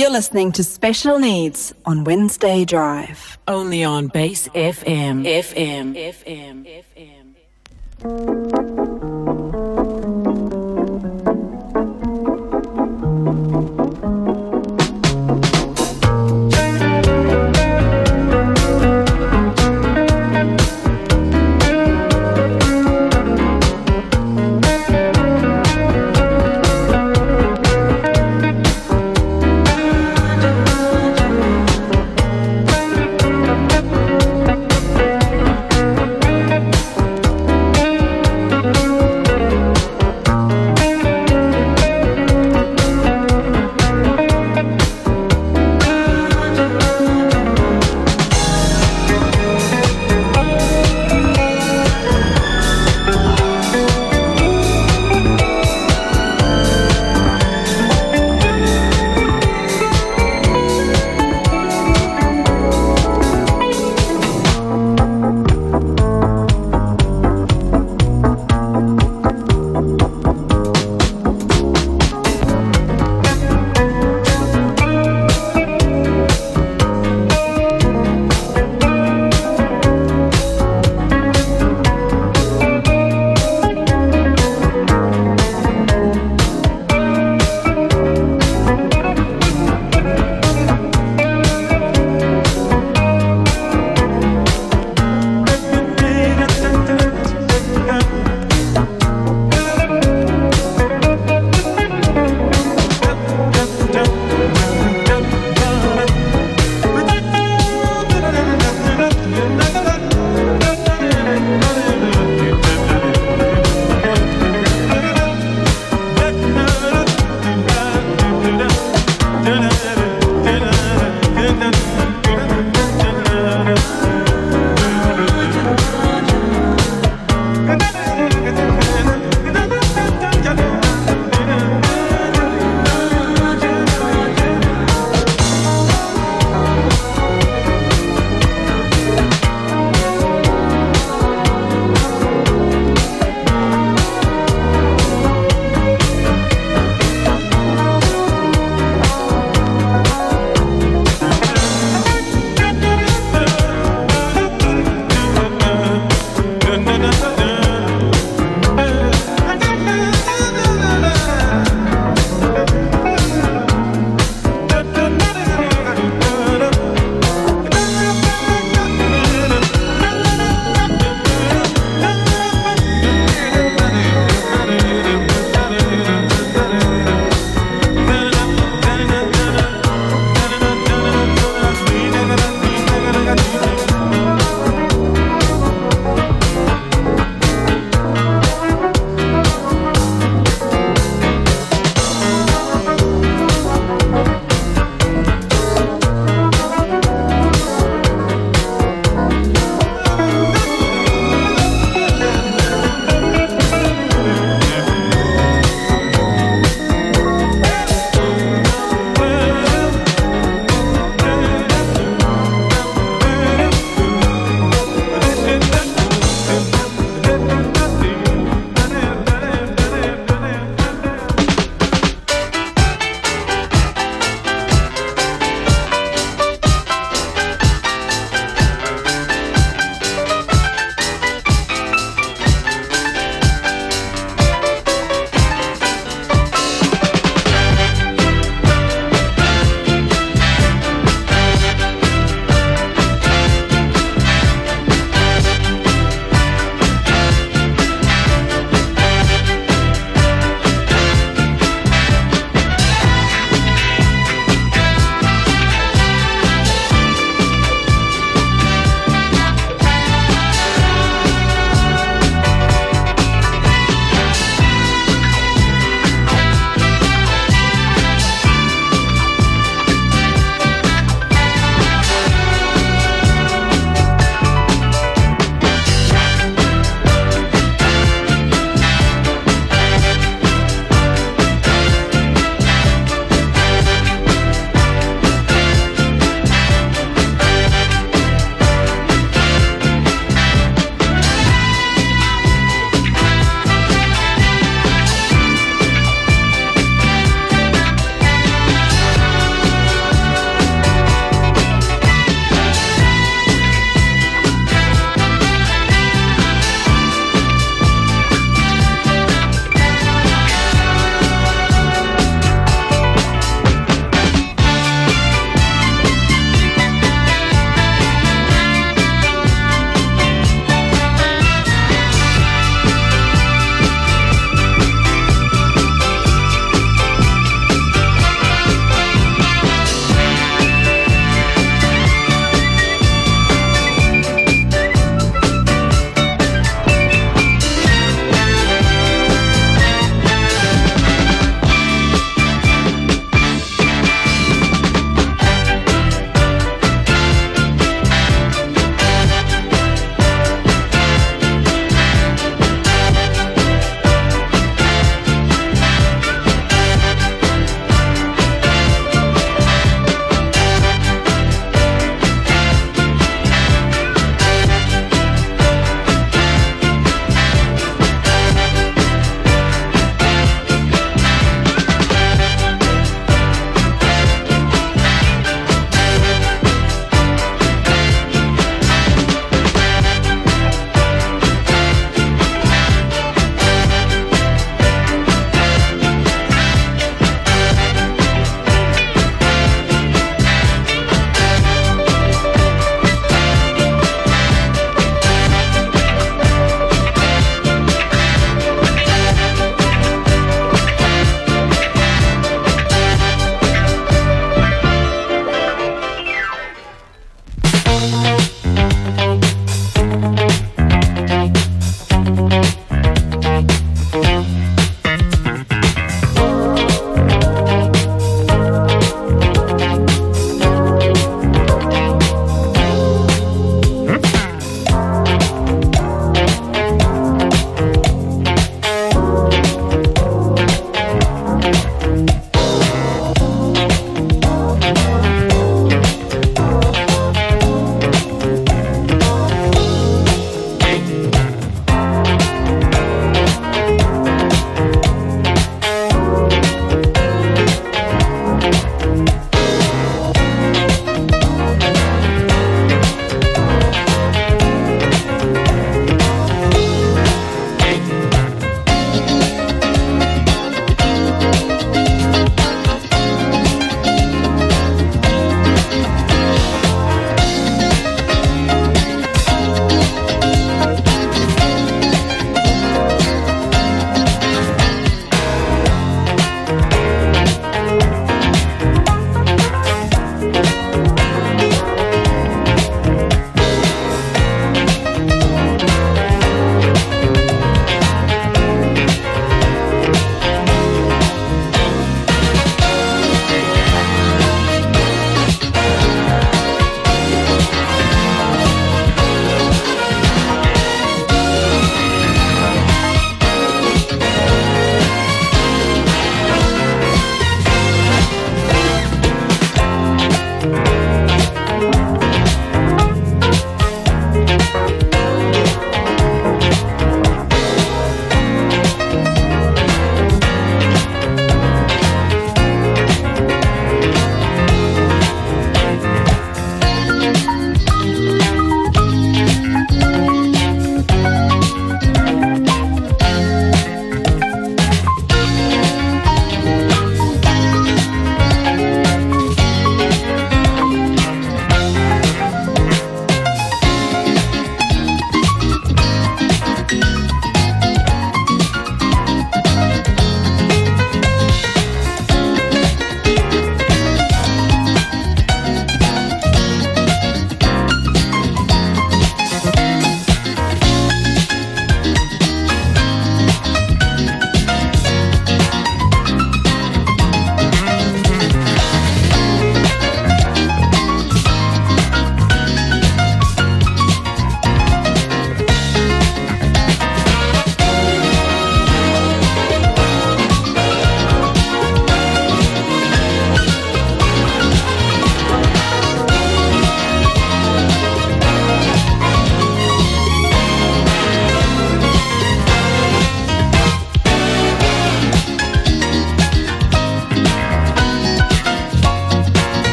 You're listening to Special Needs on Wednesday Drive. Only on Base FM. FM. FM. FM.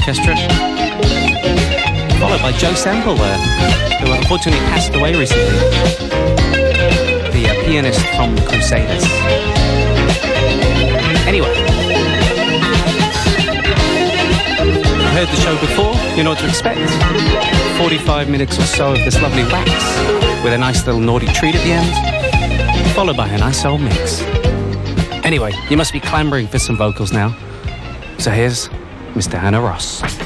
Orchestra, followed by Joe Sample there, who unfortunately passed away recently, the uh, pianist from Crusaders. Anyway, you've heard the show before, you know what to expect. 45 minutes or so of this lovely wax with a nice little naughty treat at the end, followed by a nice old mix. Anyway, you must be clamoring for some vocals now. So here's Mr. Hannah Ross.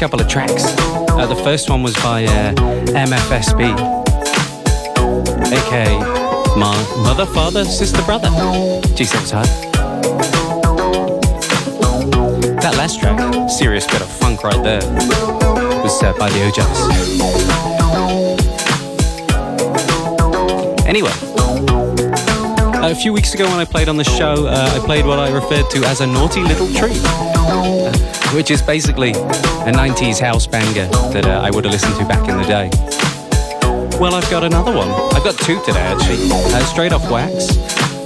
Couple of tracks. Uh, the first one was by uh, MFSB, aka my mother, father, sister, brother. Geez, that was hard. That last track, serious bit of funk right there, was uh, by the O'Jays. Anyway, a few weeks ago when I played on the show, uh, I played what I referred to as a naughty little treat, which is basically a 90s house banger that uh, I would have listened to back in the day. Well, I've got another one. I've got two today, actually. Uh, straight off wax.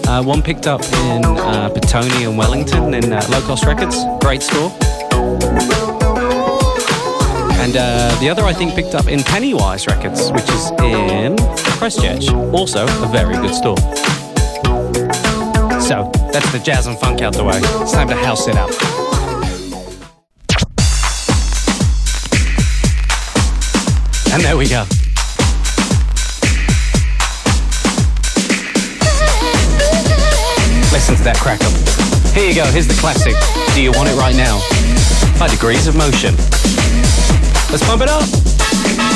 Uh, one picked up in uh, Petone and Wellington in uh, Low Cost Records. Great store. And uh, the other I think picked up in Pennywise Records, which is in Christchurch. Also a very good store. So that's the jazz and funk out the way. It's time to house it up. And there we go. Listen to that crackle. Here you go, here's the classic. Do you want it right now? By Degrees of Motion. Let's pump it up.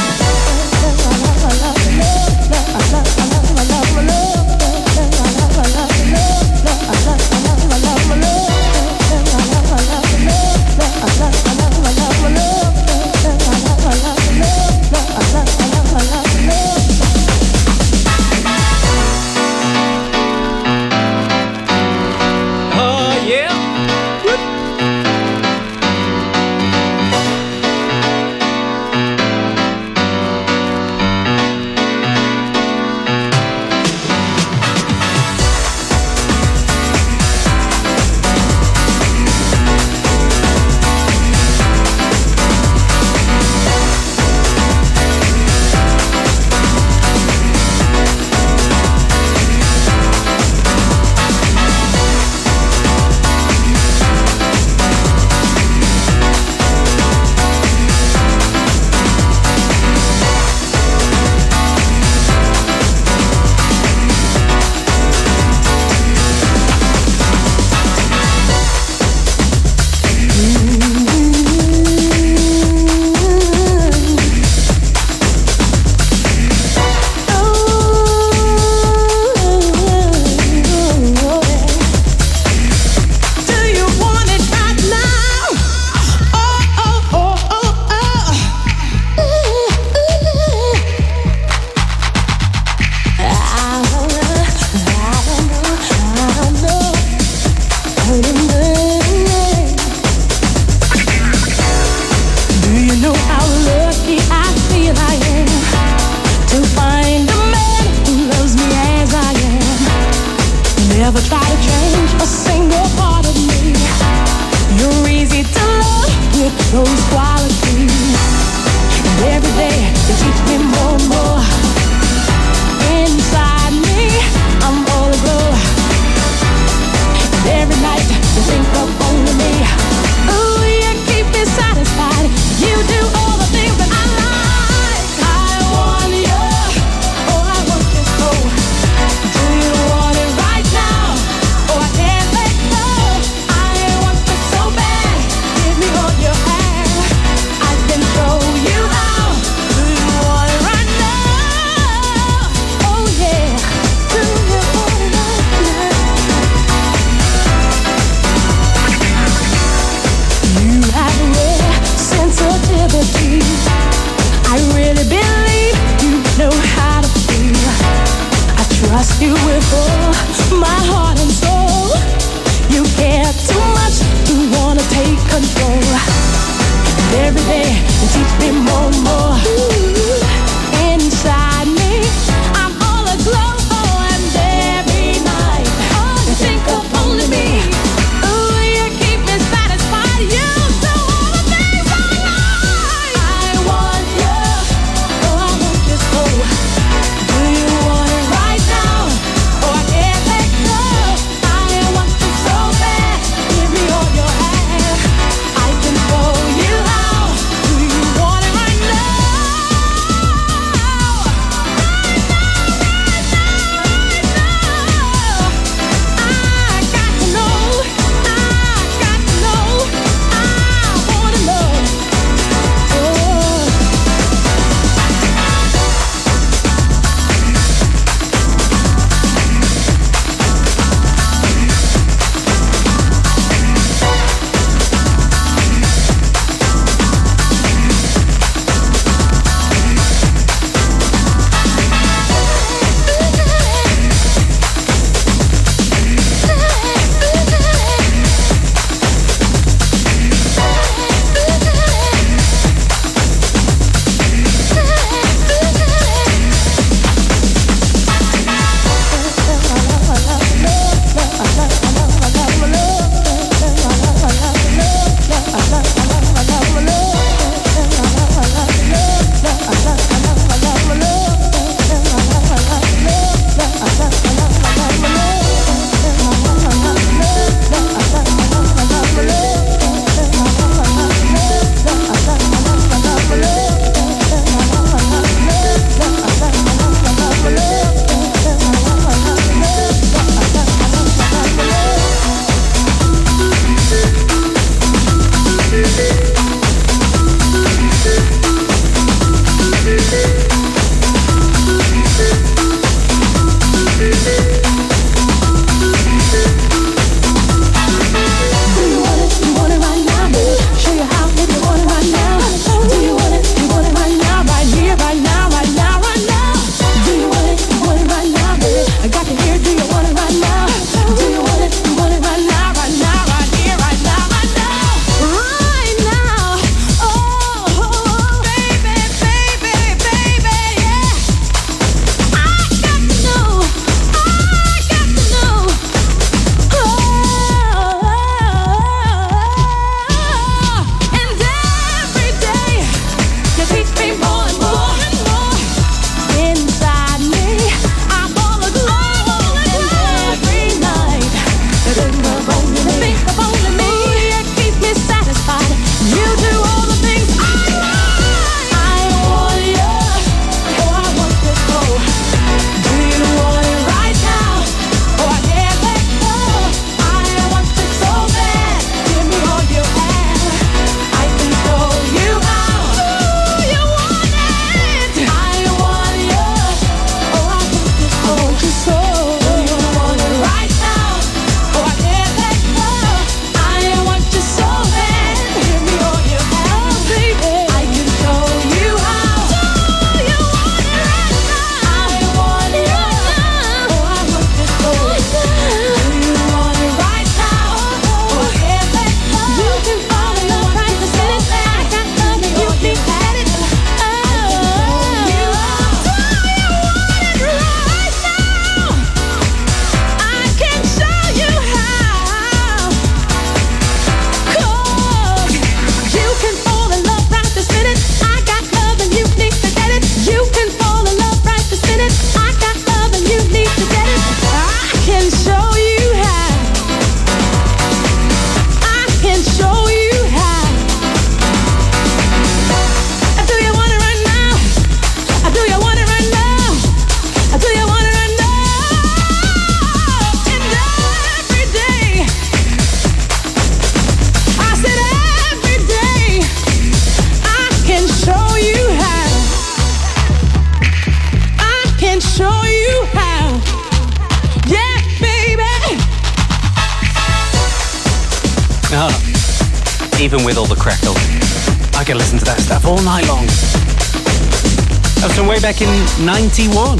Back in 91.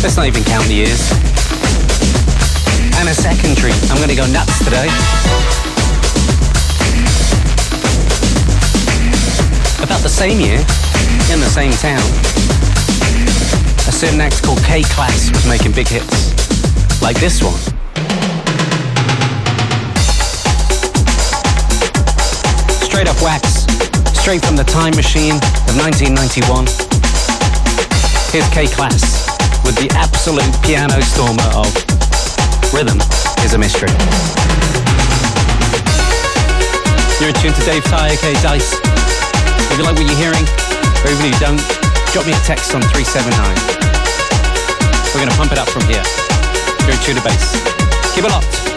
Let's not even count the years. And a second treat. I'm going to go nuts today. About the same year, in the same town, a certain act called K-Klass was making big hits. Like this one. Straight up wax, straight from the time machine of 1991. Here's K-Klass with the absolute piano stormer of Rhythm is a Mystery. You're tuned to Dave Ty, aka Dice. If you like what you're hearing, or even if you don't, drop me a text on 379. We're going to pump it up from here. You're tuned to bass. Keep it locked.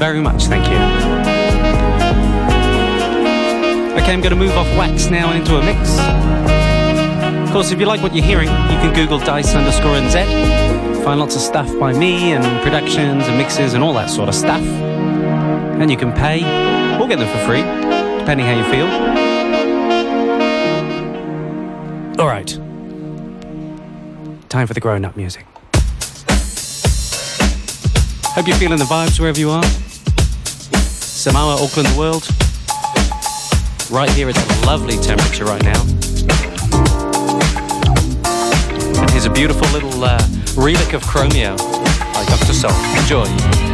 Very much, thank you. Okay, I'm going to move off wax now and into a mix. Of course, if you like what you're hearing, you can Google Dice underscore NZ. Find lots of stuff by me and productions and mixes and all that sort of stuff. And you can pay or get them for free, depending how you feel. All right. Time for the grown up music. Hope you're feeling the vibes wherever you are. Samoa, Auckland, the world. Right here, it's a lovely temperature right now. And here's a beautiful little uh, relic of Chromeo Dr. Soul. Enjoy.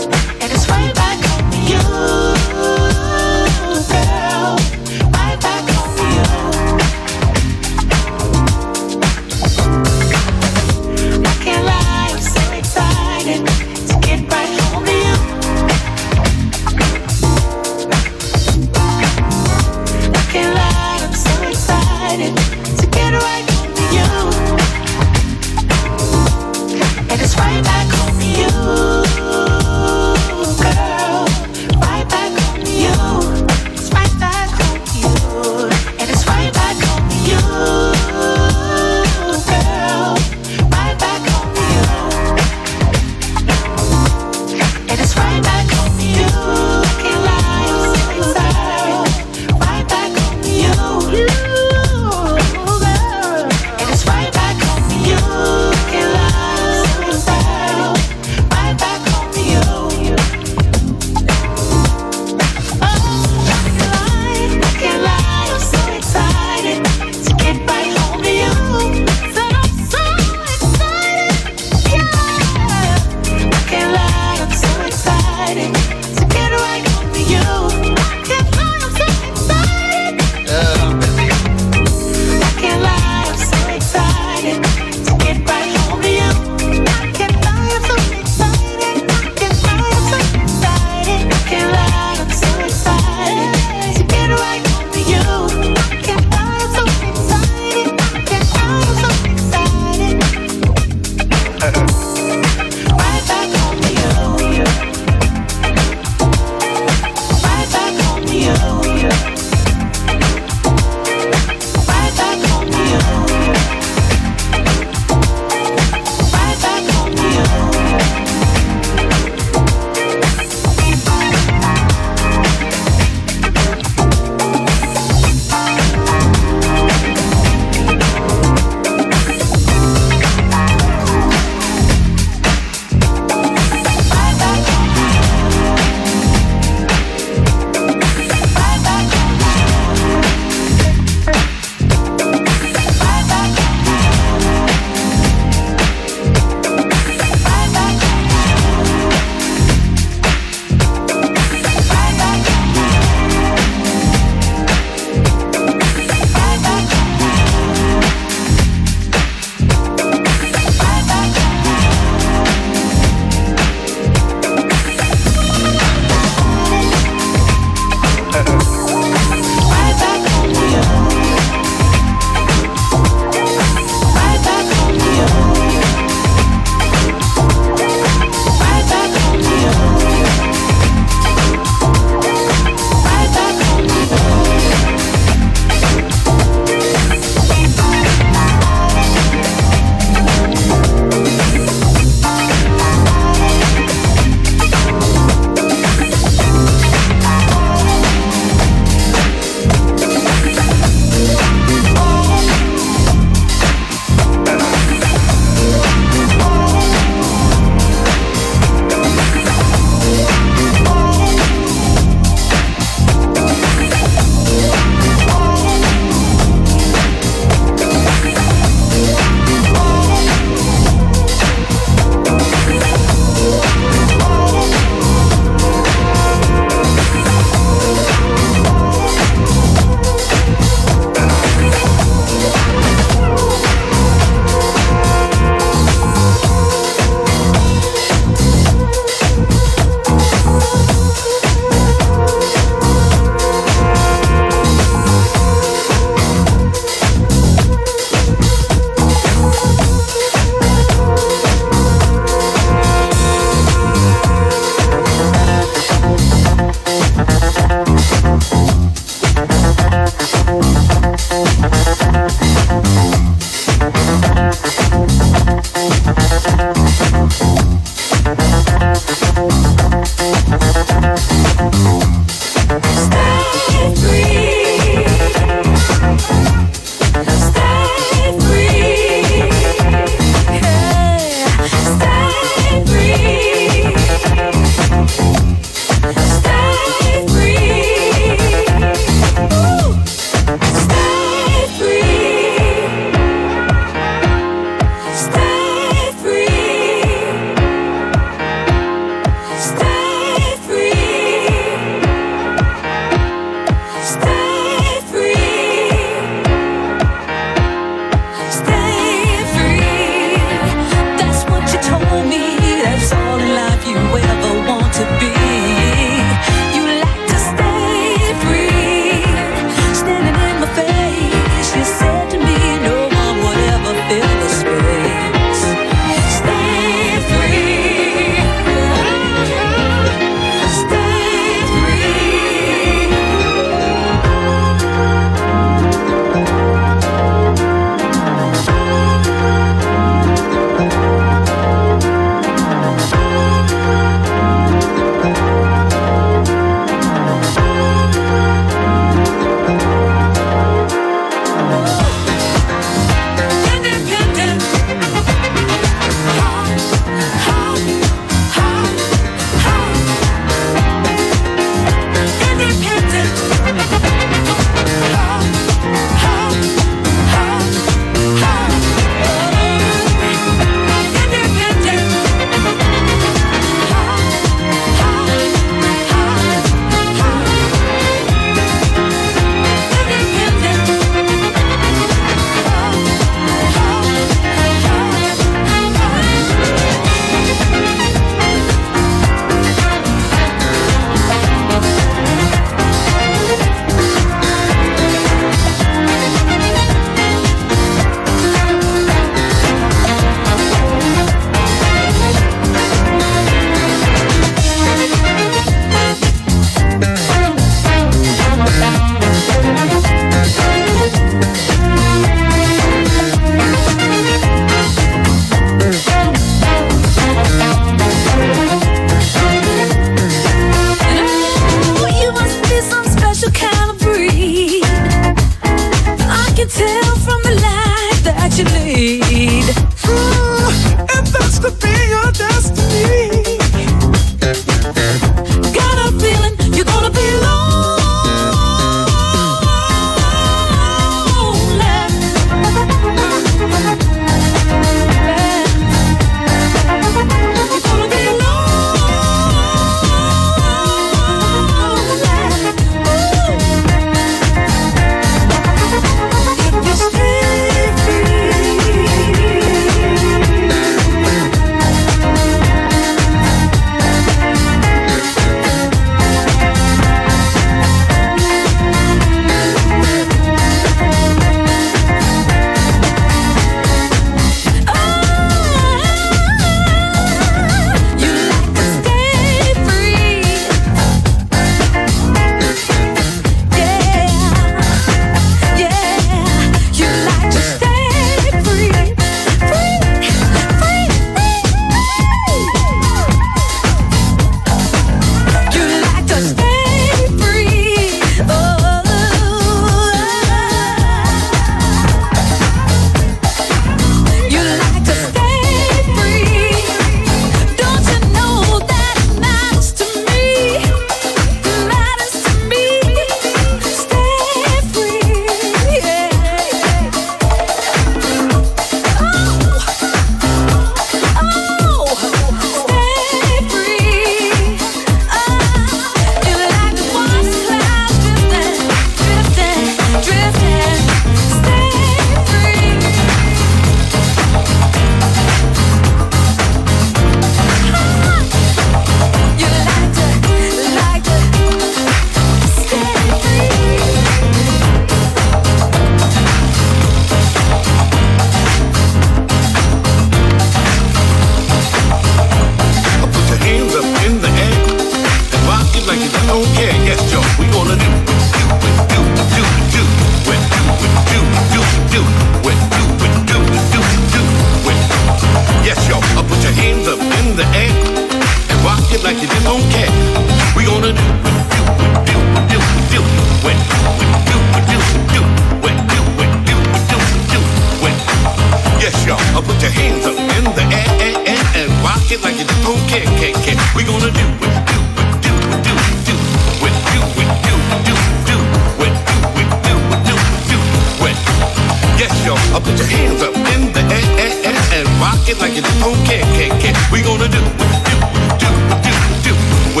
Put your hands up in the air, air, air and rock it like you don't care, care, care. We gonna do, do, do, do, do, do, do, do,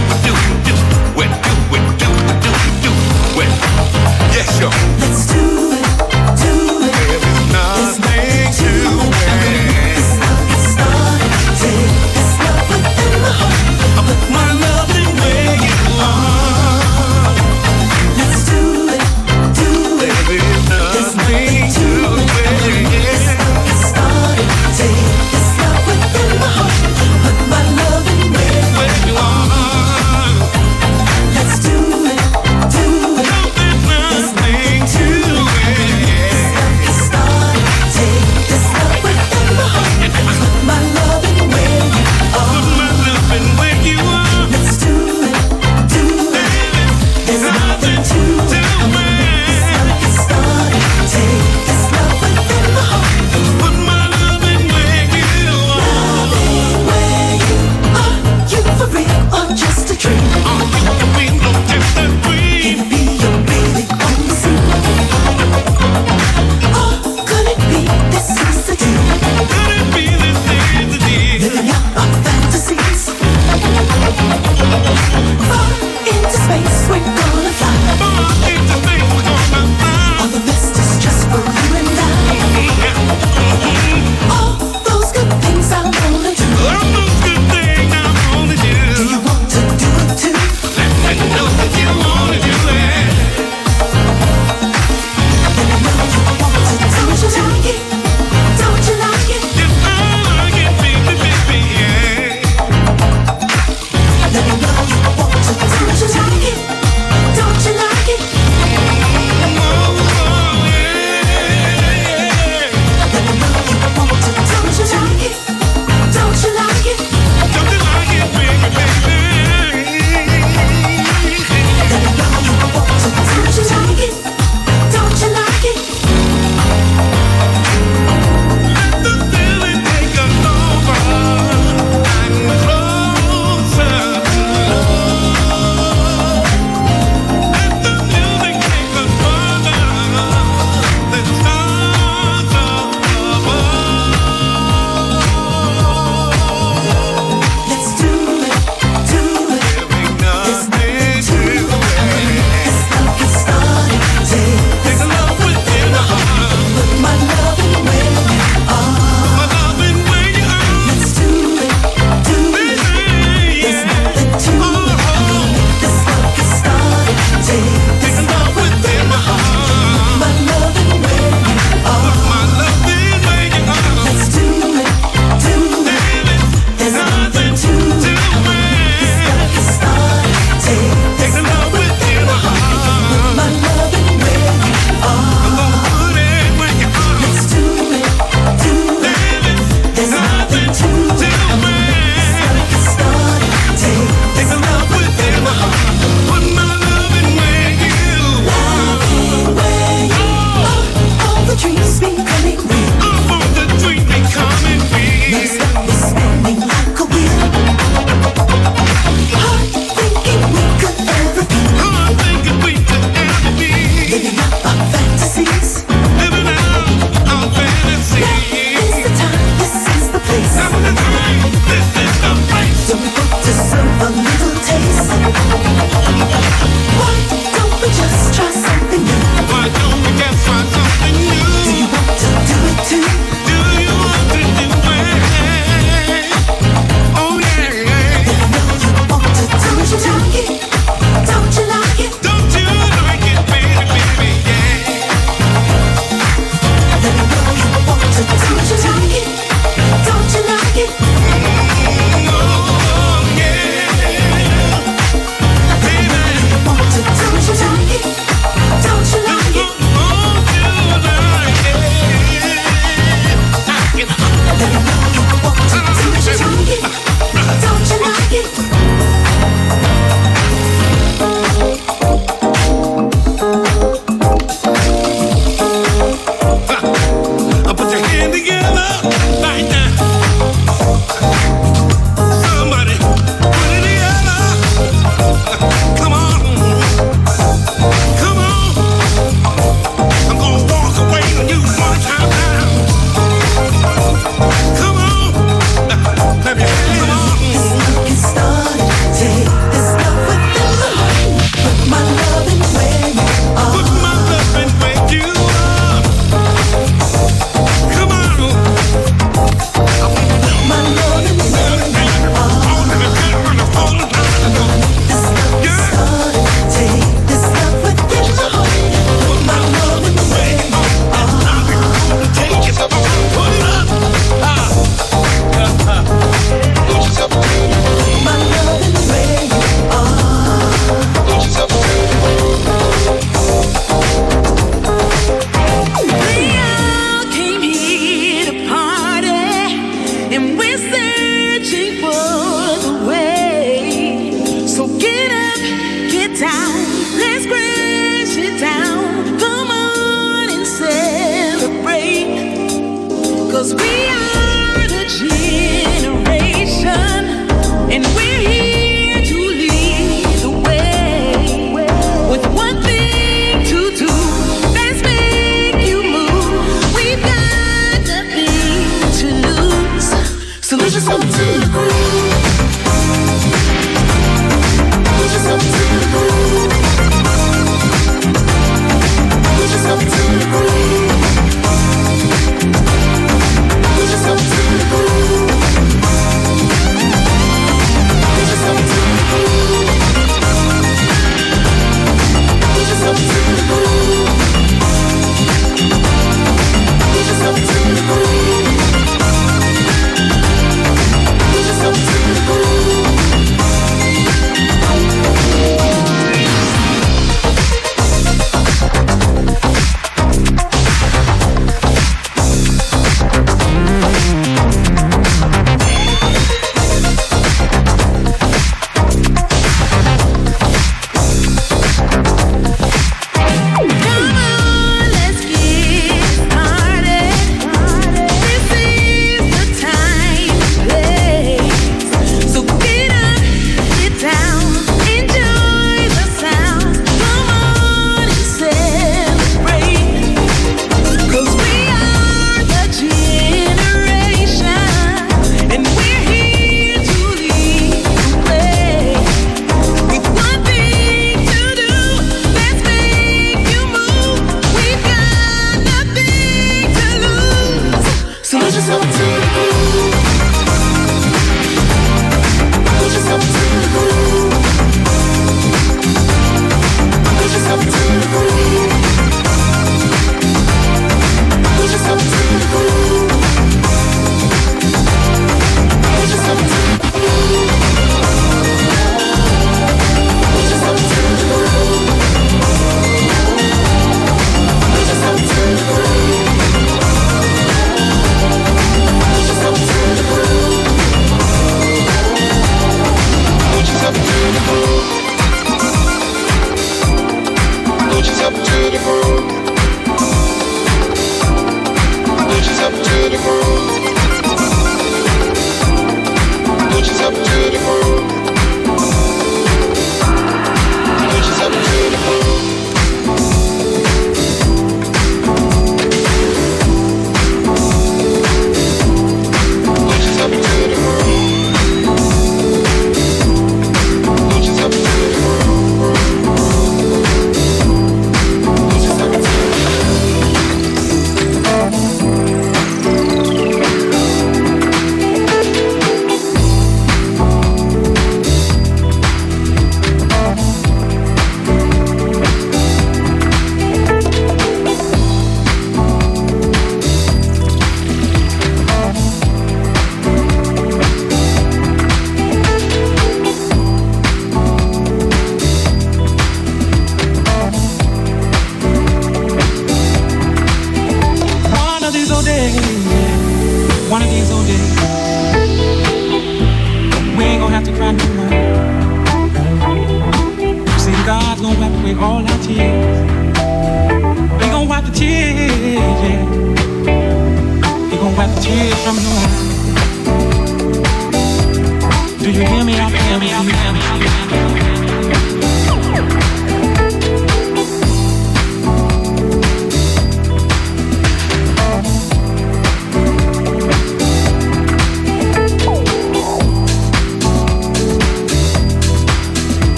do, do, do, do, do, do, do, do, do, what. Yes, yo. Let's do.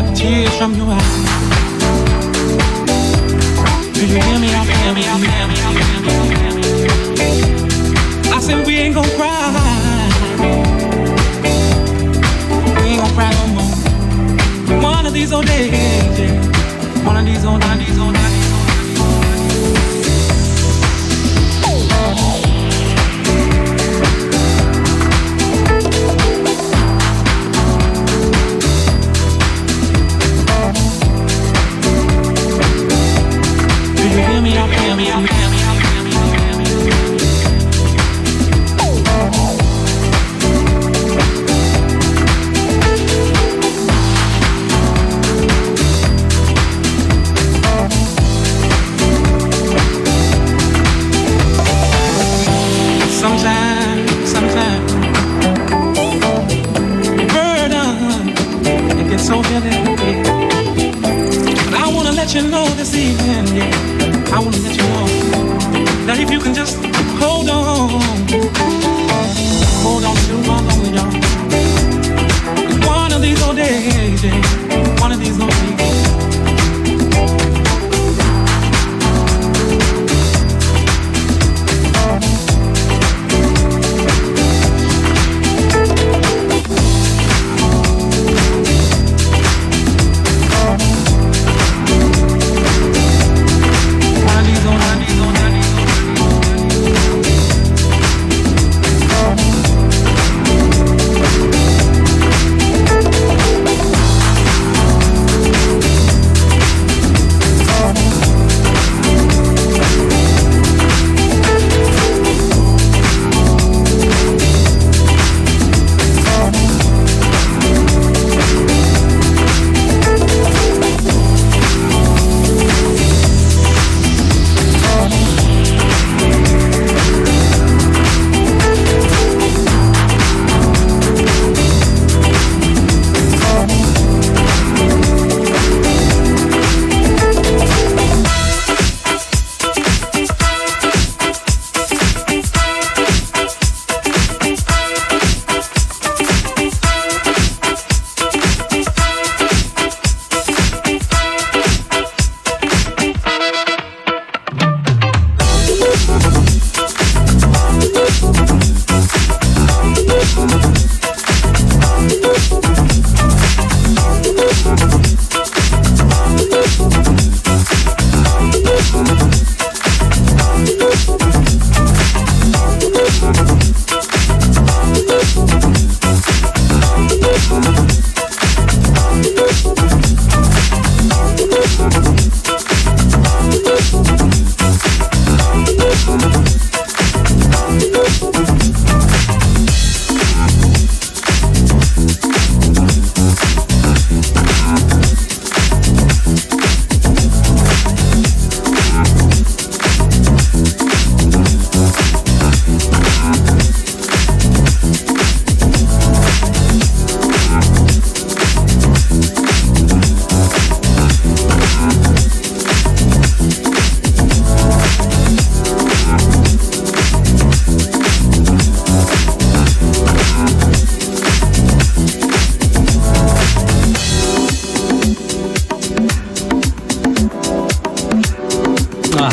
wipe the tears from your eyes. Do you hear me? I said we ain't gonna cry. Ain't gonna cry no more. One of these old days, yeah. One of these old, one of these old, one of these old. me.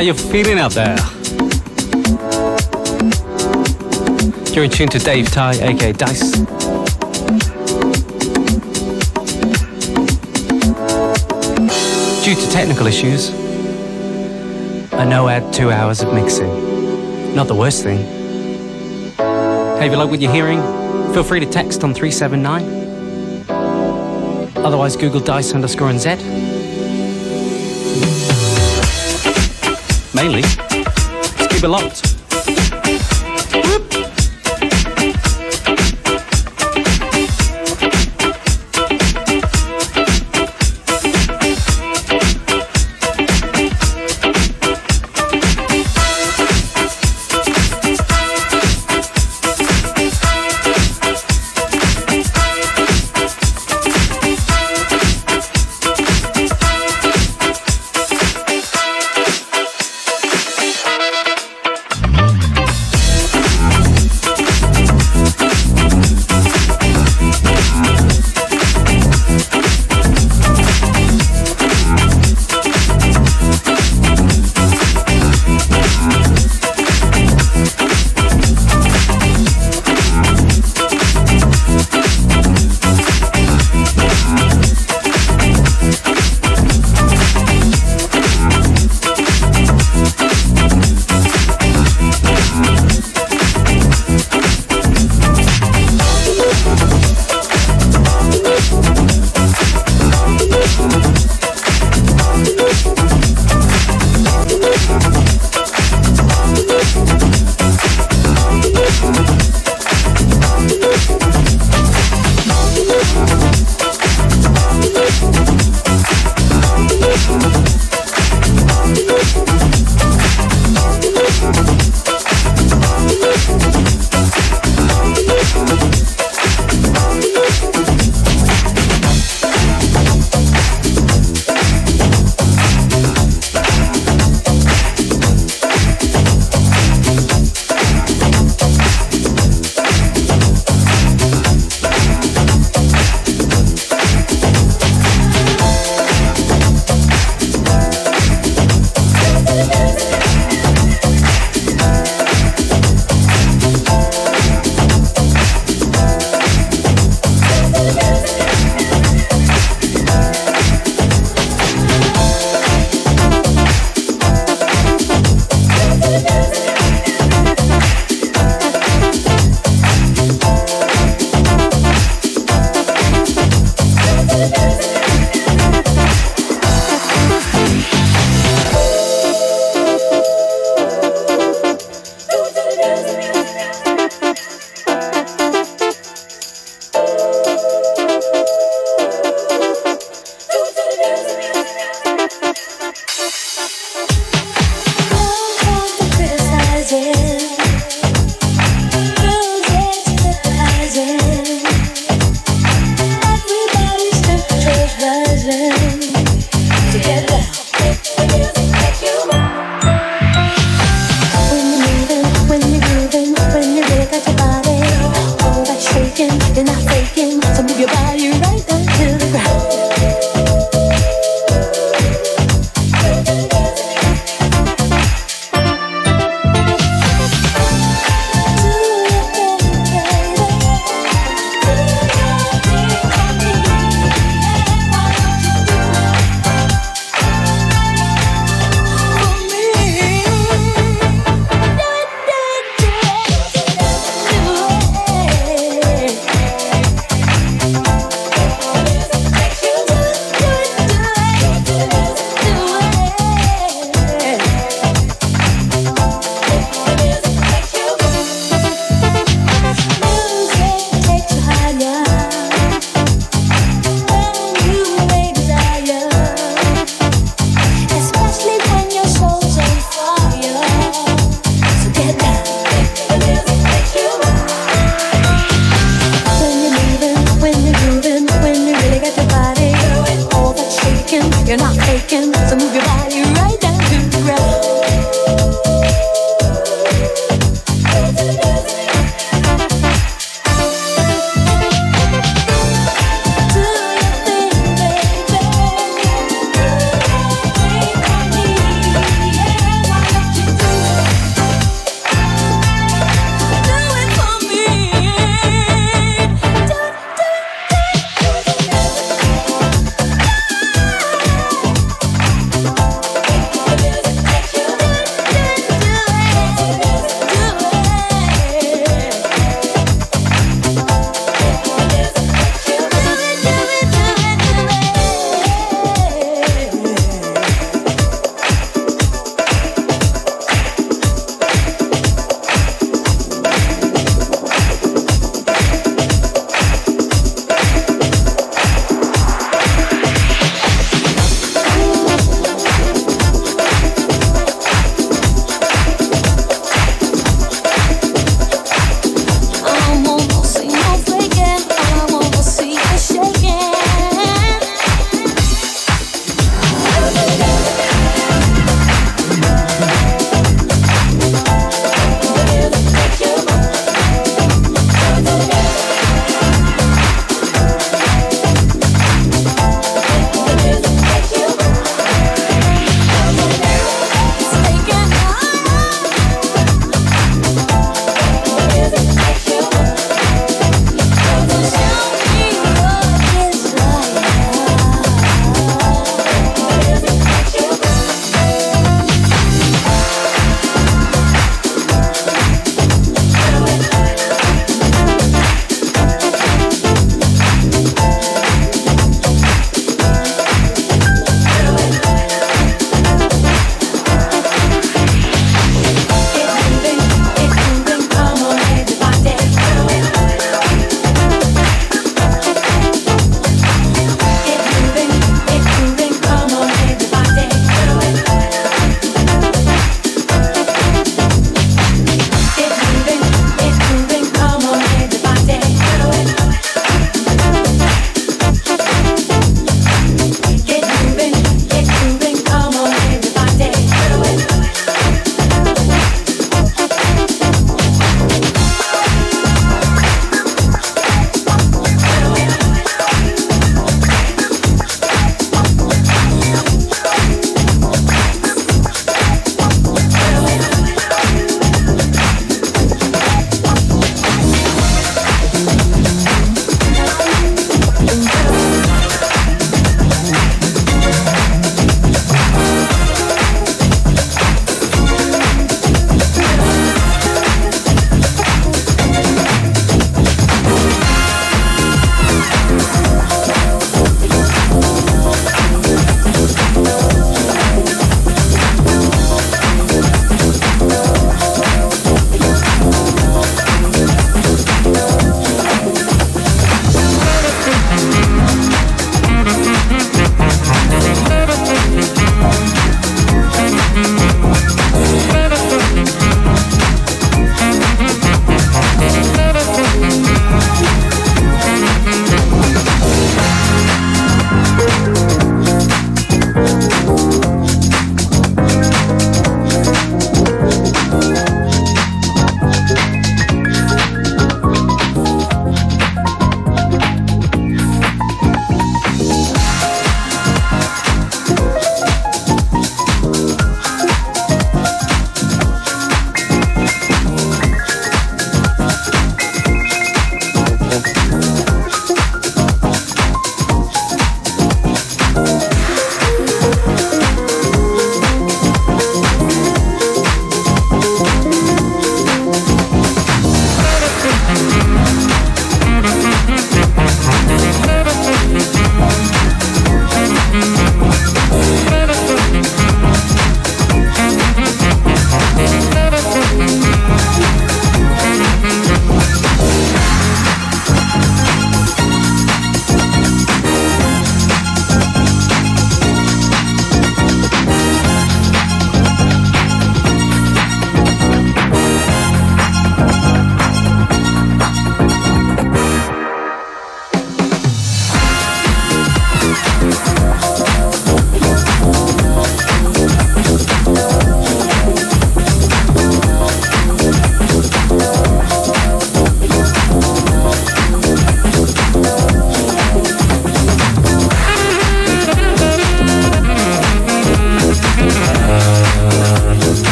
How you feeling out there? You're in tune to Dave Ty, aka Dice. Due to technical issues, a no ad two hours of mixing. Not the worst thing. Hey, if you like what you're hearing, feel free to text on 379. Otherwise, Google Dice underscore and Z. Mainly, just keep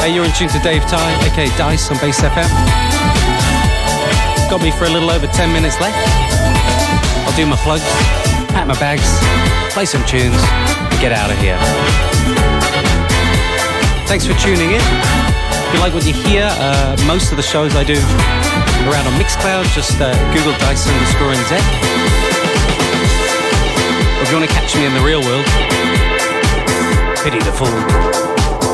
Hey, you're in tune to Dave Ty, aka Dice on Base FM. Got me for a little over 10 minutes left. I'll do my plugs, pack my bags, play some tunes, and get out of here. Thanks for tuning in. If you like what you hear, uh, most of the shows I do are out on Mixcloud. Just uh, Google Dice underscore NZ. Or if you want to catch me in the real world, pity the fool.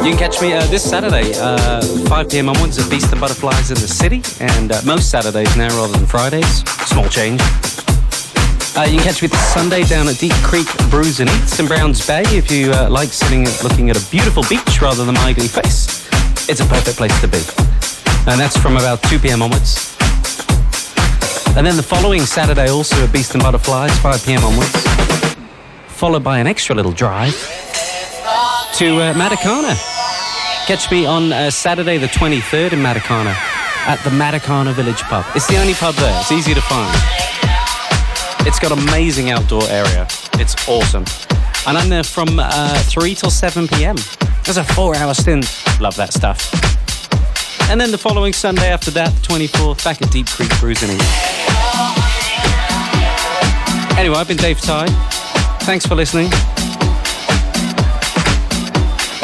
You can catch me uh, this Saturday, uh, 5 p.m. onwards at Beast and Butterflies in the city, and uh, most Saturdays now rather than Fridays. Small change. Uh, you can catch me this Sunday down at Deep Creek Brews and Eats in Browns Bay if you uh, like sitting and looking at a beautiful beach rather than my ugly face. It's a perfect place to be. And that's from about 2 p.m. onwards. And then the following Saturday also at Beast and Butterflies, 5 p.m. onwards. Followed by an extra little drive to uh. Catch me on uh, Saturday the 23rd in Matakana at the Matakana Village Pub. It's the only pub there. It's easy to find. It's got amazing outdoor area. It's awesome. And I'm there from uh, 3 till 7 p.m. There's a four hour stint. Love that stuff. And then the following Sunday after that, the 24th, back at Deep Creek Cruising. Anyway, I've been Dave Ty. Thanks for listening.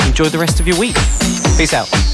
Enjoy the rest of your week. Peace out.